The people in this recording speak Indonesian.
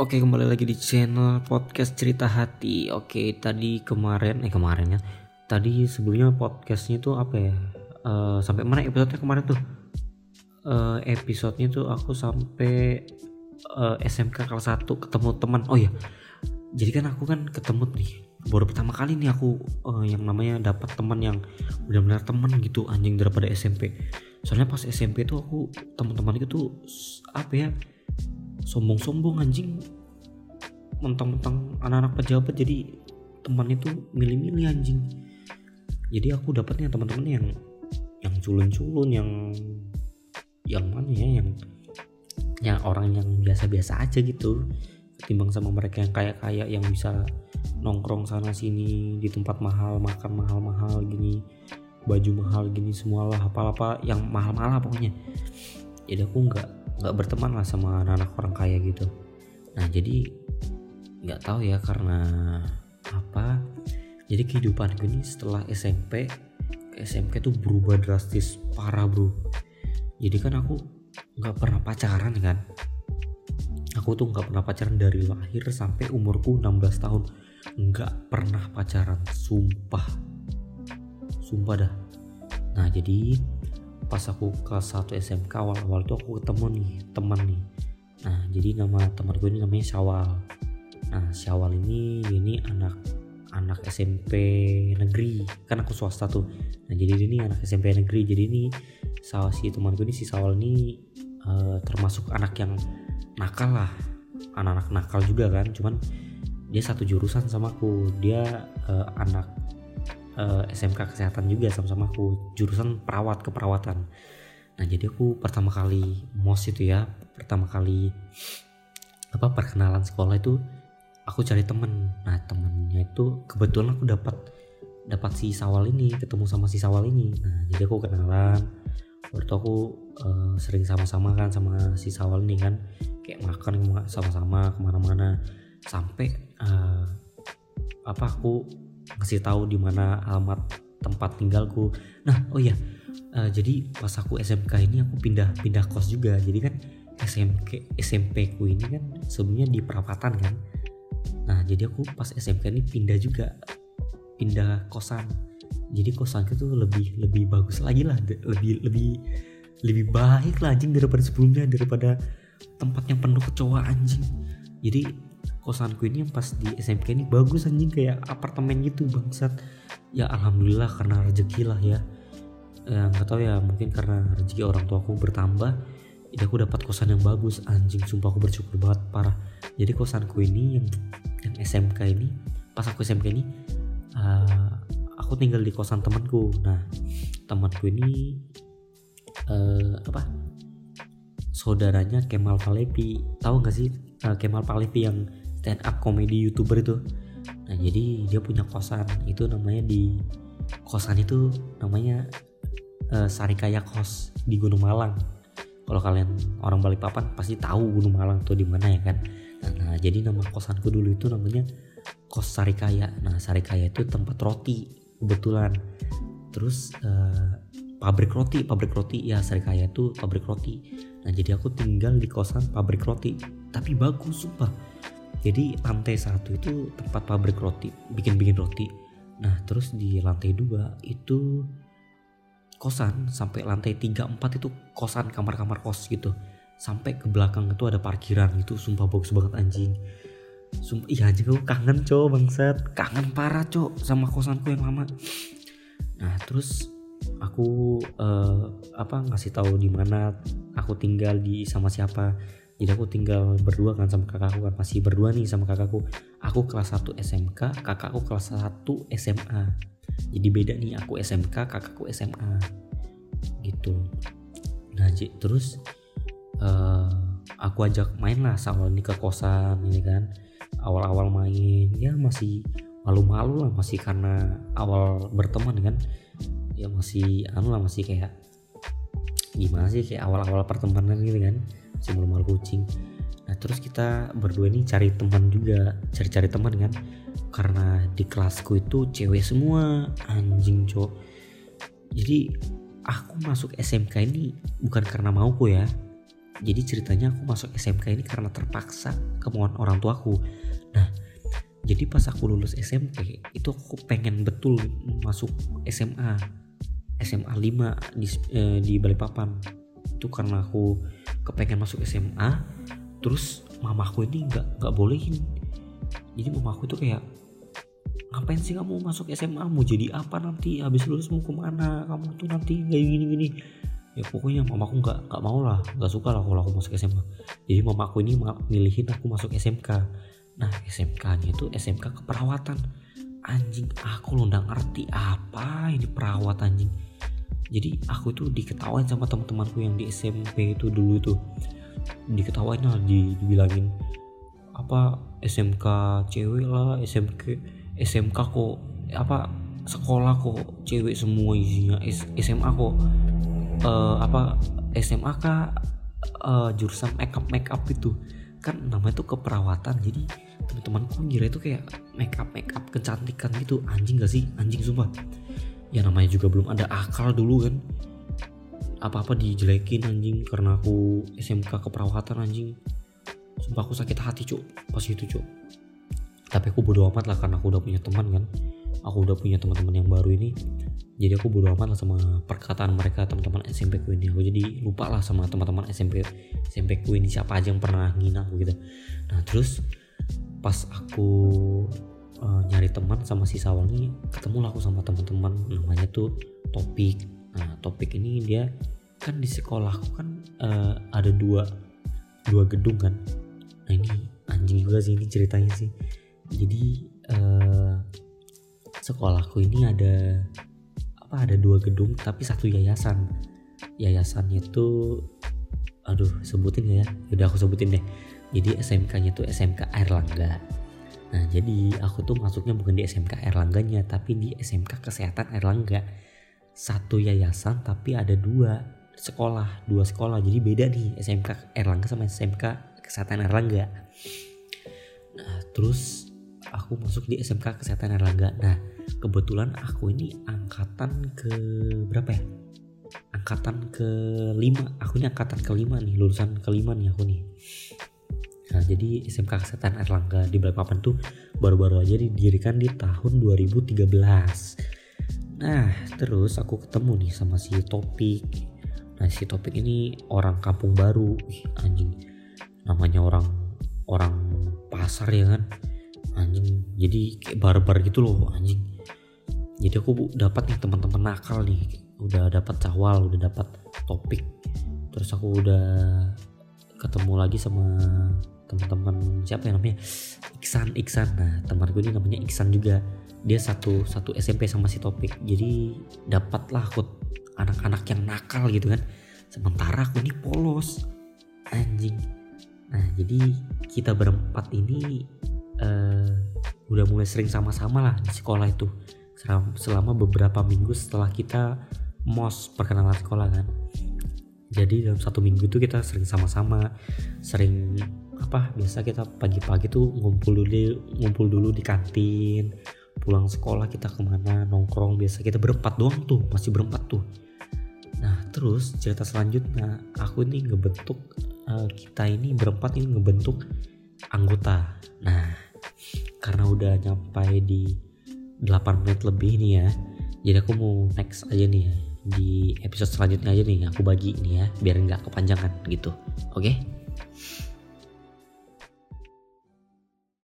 Oke kembali lagi di channel podcast cerita hati. Oke tadi kemarin Eh kemarin ya. Tadi sebelumnya podcastnya tuh apa ya? Uh, Sampai mana episodenya kemarin tuh? Uh, Episodenya tuh aku sampai uh, eh, SMK kelas 1 ketemu teman. Oh iya Jadi kan aku kan ketemu nih Baru pertama kali nih aku uh, Yang namanya dapat teman yang Benar-benar teman gitu anjing daripada SMP Soalnya pas SMP tuh aku Teman-teman itu tuh Apa ya sombong-sombong anjing. Mentang-mentang anak-anak pejabat jadi teman itu milih-milih anjing. Jadi aku dapatnya teman-teman yang yang culun-culun yang yang mana ya yang yang orang yang biasa-biasa aja gitu. Ketimbang sama mereka yang kayak-kayak yang bisa nongkrong sana sini di tempat mahal makan mahal-mahal gini baju mahal gini semualah apa-apa yang mahal-mahal pokoknya. Jadi aku nggak nggak berteman lah sama anak-anak orang kaya gitu. Nah jadi nggak tahu ya karena apa. Jadi kehidupan gue ini setelah SMP SMP tuh berubah drastis parah bro. Jadi kan aku nggak pernah pacaran kan. Aku tuh nggak pernah pacaran dari lahir sampai umurku 16 tahun. Nggak pernah pacaran sumpah. Sumpah dah. Nah jadi pas aku kelas 1 SMK awal-awal tuh aku ketemu nih teman nih. Nah jadi nama teman gue ini namanya Syawal. Nah Syawal ini ini anak anak SMP negeri. Kan aku swasta tuh. Nah jadi ini anak SMP negeri. Jadi ini salah si teman gue ini si Syawal ini uh, termasuk anak yang nakal lah. Anak-anak nakal juga kan. Cuman dia satu jurusan sama aku. Dia uh, anak uh, eh, SMK kesehatan juga sama-sama aku jurusan perawat keperawatan. Nah jadi aku pertama kali mos itu ya pertama kali apa perkenalan sekolah itu aku cari temen. Nah temennya itu kebetulan aku dapat dapat si Sawal ini ketemu sama si Sawal ini. Nah jadi aku kenalan. Waktu aku uh, sering sama-sama kan sama si Sawal ini kan. Kayak makan sama-sama ke mana-mana. Sampai uh, apa aku ngasih tahu di mana alamat tempat tinggalku. Nah oh iya uh, jadi pas aku SMK ini aku pindah pindah kos juga. Jadi kan SMK SMP ku ini kan sebelumnya di perawatan kan. Nah jadi aku pas SMK ini pindah juga pindah kosan. Jadi kosan itu lebih lebih bagus lagi lah lebih lebih lebih baik lah anjing daripada sebelumnya daripada tempat yang penuh kecoa anjing. Jadi kosanku ini yang pas di SMK ini bagus anjing kayak apartemen gitu bangsat. Ya alhamdulillah karena rezeki lah ya. Eh, nggak tahu ya mungkin karena rezeki orang tua aku bertambah jadi aku dapat kosan yang bagus. Anjing sumpah aku bersyukur banget parah. Jadi kosanku ini yang yang SMK ini pas aku SMK ini uh, aku tinggal di kosan temanku. Nah temanku ini uh, apa? Saudaranya Kemal Palevi. Tahu gak sih uh, Kemal Palevi yang stand up comedy youtuber itu. Nah jadi dia punya kosan. Itu namanya di kosan itu namanya uh, Sarikaya Kos di Gunung Malang. Kalau kalian orang Balikpapan pasti tahu Gunung Malang tuh di mana ya kan? Nah, nah jadi nama kosanku dulu itu namanya Kos Sarikaya nah Sarikaya itu tempat roti kebetulan. Terus uh, pabrik roti pabrik roti. Ya Sarikaya itu pabrik roti. Nah jadi aku tinggal di kosan pabrik roti. Tapi bagus sumpah jadi lantai satu itu tempat pabrik roti bikin-bikin roti. Nah terus di lantai dua itu kosan sampai lantai tiga empat itu kosan kamar-kamar kos gitu. Sampai ke belakang itu ada parkiran itu sumpah bagus banget anjing. Sumpah, iya anjing aku kangen cowok bangsat. Kangen parah cowok sama kosanku yang lama. Nah terus aku uh, apa ngasih tahu di mana aku tinggal di sama siapa jadi aku tinggal berdua kan sama kakakku kan masih berdua nih sama kakakku. Aku kelas 1 SMK kakakku kelas 1 SMA jadi beda nih aku SMK kakakku SMA gitu. Nah terus uh, aku ajak main lah sama ini ke kosan ini kan. Awal-awal main ya masih malu-malu lah masih karena awal berteman kan. Ya masih anu lah masih kayak gimana sih kayak awal-awal pertemanan gitu kan si malu-malu kucing. Nah terus kita berdua ini cari teman juga cari-cari teman kan? Karena di kelasku itu cewek semua anjing cowok. Jadi aku masuk SMK ini bukan karena mauku ya. Jadi ceritanya aku masuk SMK ini karena terpaksa kemauan orang tuaku. Nah jadi pas aku lulus SMP itu aku pengen betul masuk SMA SMA 5 di eh, di Balikpapan itu karena aku kepengen masuk SMA terus mamaku ini nggak nggak bolehin. Jadi mamaku itu kayak ngapain sih kamu masuk SMA mau jadi apa nanti? Habis lulus mau ke mana? Kamu tuh nanti kayak gini gini. Ya pokoknya mamaku nggak nggak mau lah nggak suka lah kalau aku masuk SMA jadi mamaku ini milihin aku masuk SMK nah SMK nya itu SMK keperawatan. Anjing aku lo nggak ngerti apa ini perawat anjing jadi aku tuh diketawain sama teman-temanku yang di SMP itu dulu itu diketawain lah di, dibilangin apa SMK cewek lah SMK SMK kok apa sekolah kok cewek semua isinya SMA kok uh, apa SMA kak uh, jurusan makeup makeup itu kan namanya tuh keperawatan jadi teman-temanku ngira itu kayak makeup makeup kecantikan gitu. Anjing gak sih? Anjing sumpah ya namanya juga belum ada akal dulu kan. Apa-apa dijelekin anjing karena aku SMK keperawatan anjing. Sumpah aku sakit hati cuk pas itu cuk. Tapi aku bodo amat lah karena aku udah punya teman kan. Aku udah punya teman-teman yang baru ini. Jadi aku bodo amat lah sama perkataan mereka teman-teman SMP ku ini. Aku jadi lupa lah sama teman-teman SMP SMP ku ini siapa aja yang pernah ngina aku gitu. Nah terus pas aku uh, nyari teman sama si Sawangi ketemu aku sama teman-teman. Namanya tuh topik. Nah topik ini dia kan di sekolahku kan uh, ada dua dua gedung kan. Nah ini anjing juga sih ini ceritanya sih. Jadi uh, sekolahku ini ada apa ada dua gedung tapi satu yayasan. Yayasannya tuh aduh sebutin ya? Udah aku sebutin deh. Jadi SMK nya tuh SMK Airlangga Nah jadi aku tuh masuknya bukan di SMK Erlangganya tapi di SMK Kesehatan Erlangga. Satu yayasan tapi ada dua sekolah, dua sekolah. Jadi beda nih SMK Erlangga sama SMK Kesehatan Erlangga. Nah terus aku masuk di SMK Kesehatan Erlangga. Nah kebetulan aku ini angkatan ke berapa ya? Angkatan ke lima. Aku ini angkatan kelima nih, lulusan kelima nih aku nih. Nah, jadi SMK Kesehatan Erlangga di Balikpapan tuh baru-baru aja didirikan di tahun 2013. Nah, terus aku ketemu nih sama si Topik. Nah, si Topik ini orang kampung baru. Ih, anjing. Namanya orang orang pasar ya kan. Anjing. Jadi kayak barbar gitu loh, anjing. Jadi aku dapat nih teman-teman nakal nih. Udah dapat cawal, udah dapat Topik. Terus aku udah ketemu lagi sama teman-teman siapa yang namanya? Iksan Iksan. Nah teman gue ini namanya Iksan juga. Dia satu satu SMP sama si Topik. Jadi dapatlah aku anak-anak yang nakal gitu kan. Sementara aku ini polos. Anjing. Nah jadi kita berempat ini uh, udah mulai sering sama-sama lah di sekolah itu. Selama beberapa minggu setelah kita mos perkenalan sekolah kan jadi dalam satu minggu itu kita sering sama-sama sering apa biasa kita pagi-pagi tuh ngumpul dulu ngumpul dulu di kantin pulang sekolah kita ke mana nongkrong biasa kita berempat doang tuh masih berempat tuh. Nah terus cerita selanjutnya aku ini ngebentuk uh, kita ini berempat ini ngebentuk anggota. Nah karena udah nyampe di 8 menit lebih nih ya jadi aku mau next aja nih ya di episode selanjutnya aja nih aku bagi ini ya biar nggak kepanjangan gitu oke okay?